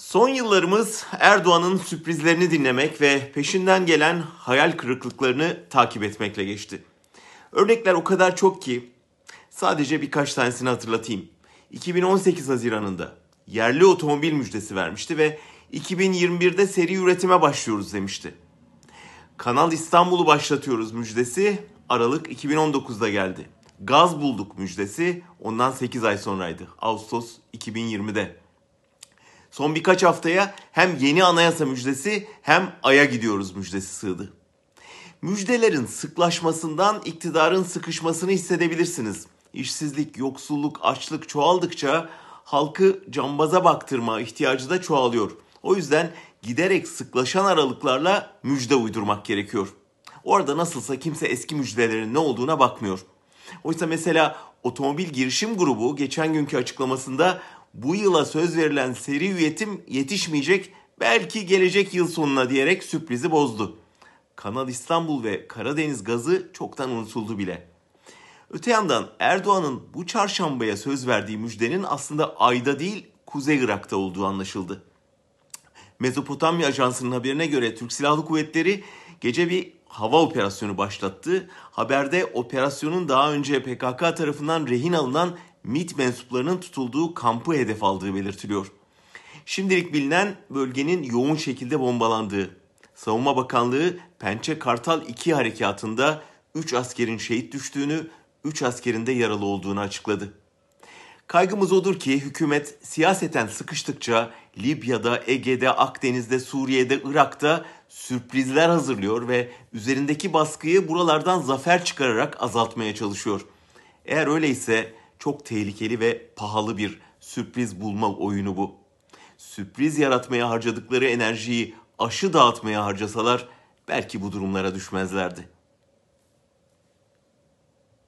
Son yıllarımız Erdoğan'ın sürprizlerini dinlemek ve peşinden gelen hayal kırıklıklarını takip etmekle geçti. Örnekler o kadar çok ki sadece birkaç tanesini hatırlatayım. 2018 Haziran'ında yerli otomobil müjdesi vermişti ve 2021'de seri üretime başlıyoruz demişti. Kanal İstanbul'u başlatıyoruz müjdesi Aralık 2019'da geldi. Gaz bulduk müjdesi ondan 8 ay sonraydı. Ağustos 2020'de. Son birkaç haftaya hem yeni anayasa müjdesi hem aya gidiyoruz müjdesi sığdı. Müjdelerin sıklaşmasından iktidarın sıkışmasını hissedebilirsiniz. İşsizlik, yoksulluk, açlık çoğaldıkça halkı cambaza baktırma ihtiyacı da çoğalıyor. O yüzden giderek sıklaşan aralıklarla müjde uydurmak gerekiyor. Orada nasılsa kimse eski müjdelerin ne olduğuna bakmıyor. Oysa mesela otomobil girişim grubu geçen günkü açıklamasında bu yıla söz verilen seri üretim yetişmeyecek belki gelecek yıl sonuna diyerek sürprizi bozdu. Kanal İstanbul ve Karadeniz gazı çoktan unutuldu bile. Öte yandan Erdoğan'ın bu çarşambaya söz verdiği müjdenin aslında ayda değil Kuzey Irak'ta olduğu anlaşıldı. Mezopotamya Ajansı'nın haberine göre Türk Silahlı Kuvvetleri gece bir hava operasyonu başlattı. Haberde operasyonun daha önce PKK tarafından rehin alınan MIT mensuplarının tutulduğu kampı hedef aldığı belirtiliyor. Şimdilik bilinen bölgenin yoğun şekilde bombalandığı. Savunma Bakanlığı Pençe Kartal 2 harekatında 3 askerin şehit düştüğünü, 3 askerin de yaralı olduğunu açıkladı. Kaygımız odur ki hükümet siyaseten sıkıştıkça Libya'da, Ege'de, Akdeniz'de, Suriye'de, Irak'ta sürprizler hazırlıyor ve üzerindeki baskıyı buralardan zafer çıkararak azaltmaya çalışıyor. Eğer öyleyse çok tehlikeli ve pahalı bir sürpriz bulma oyunu bu. Sürpriz yaratmaya harcadıkları enerjiyi aşı dağıtmaya harcasalar belki bu durumlara düşmezlerdi.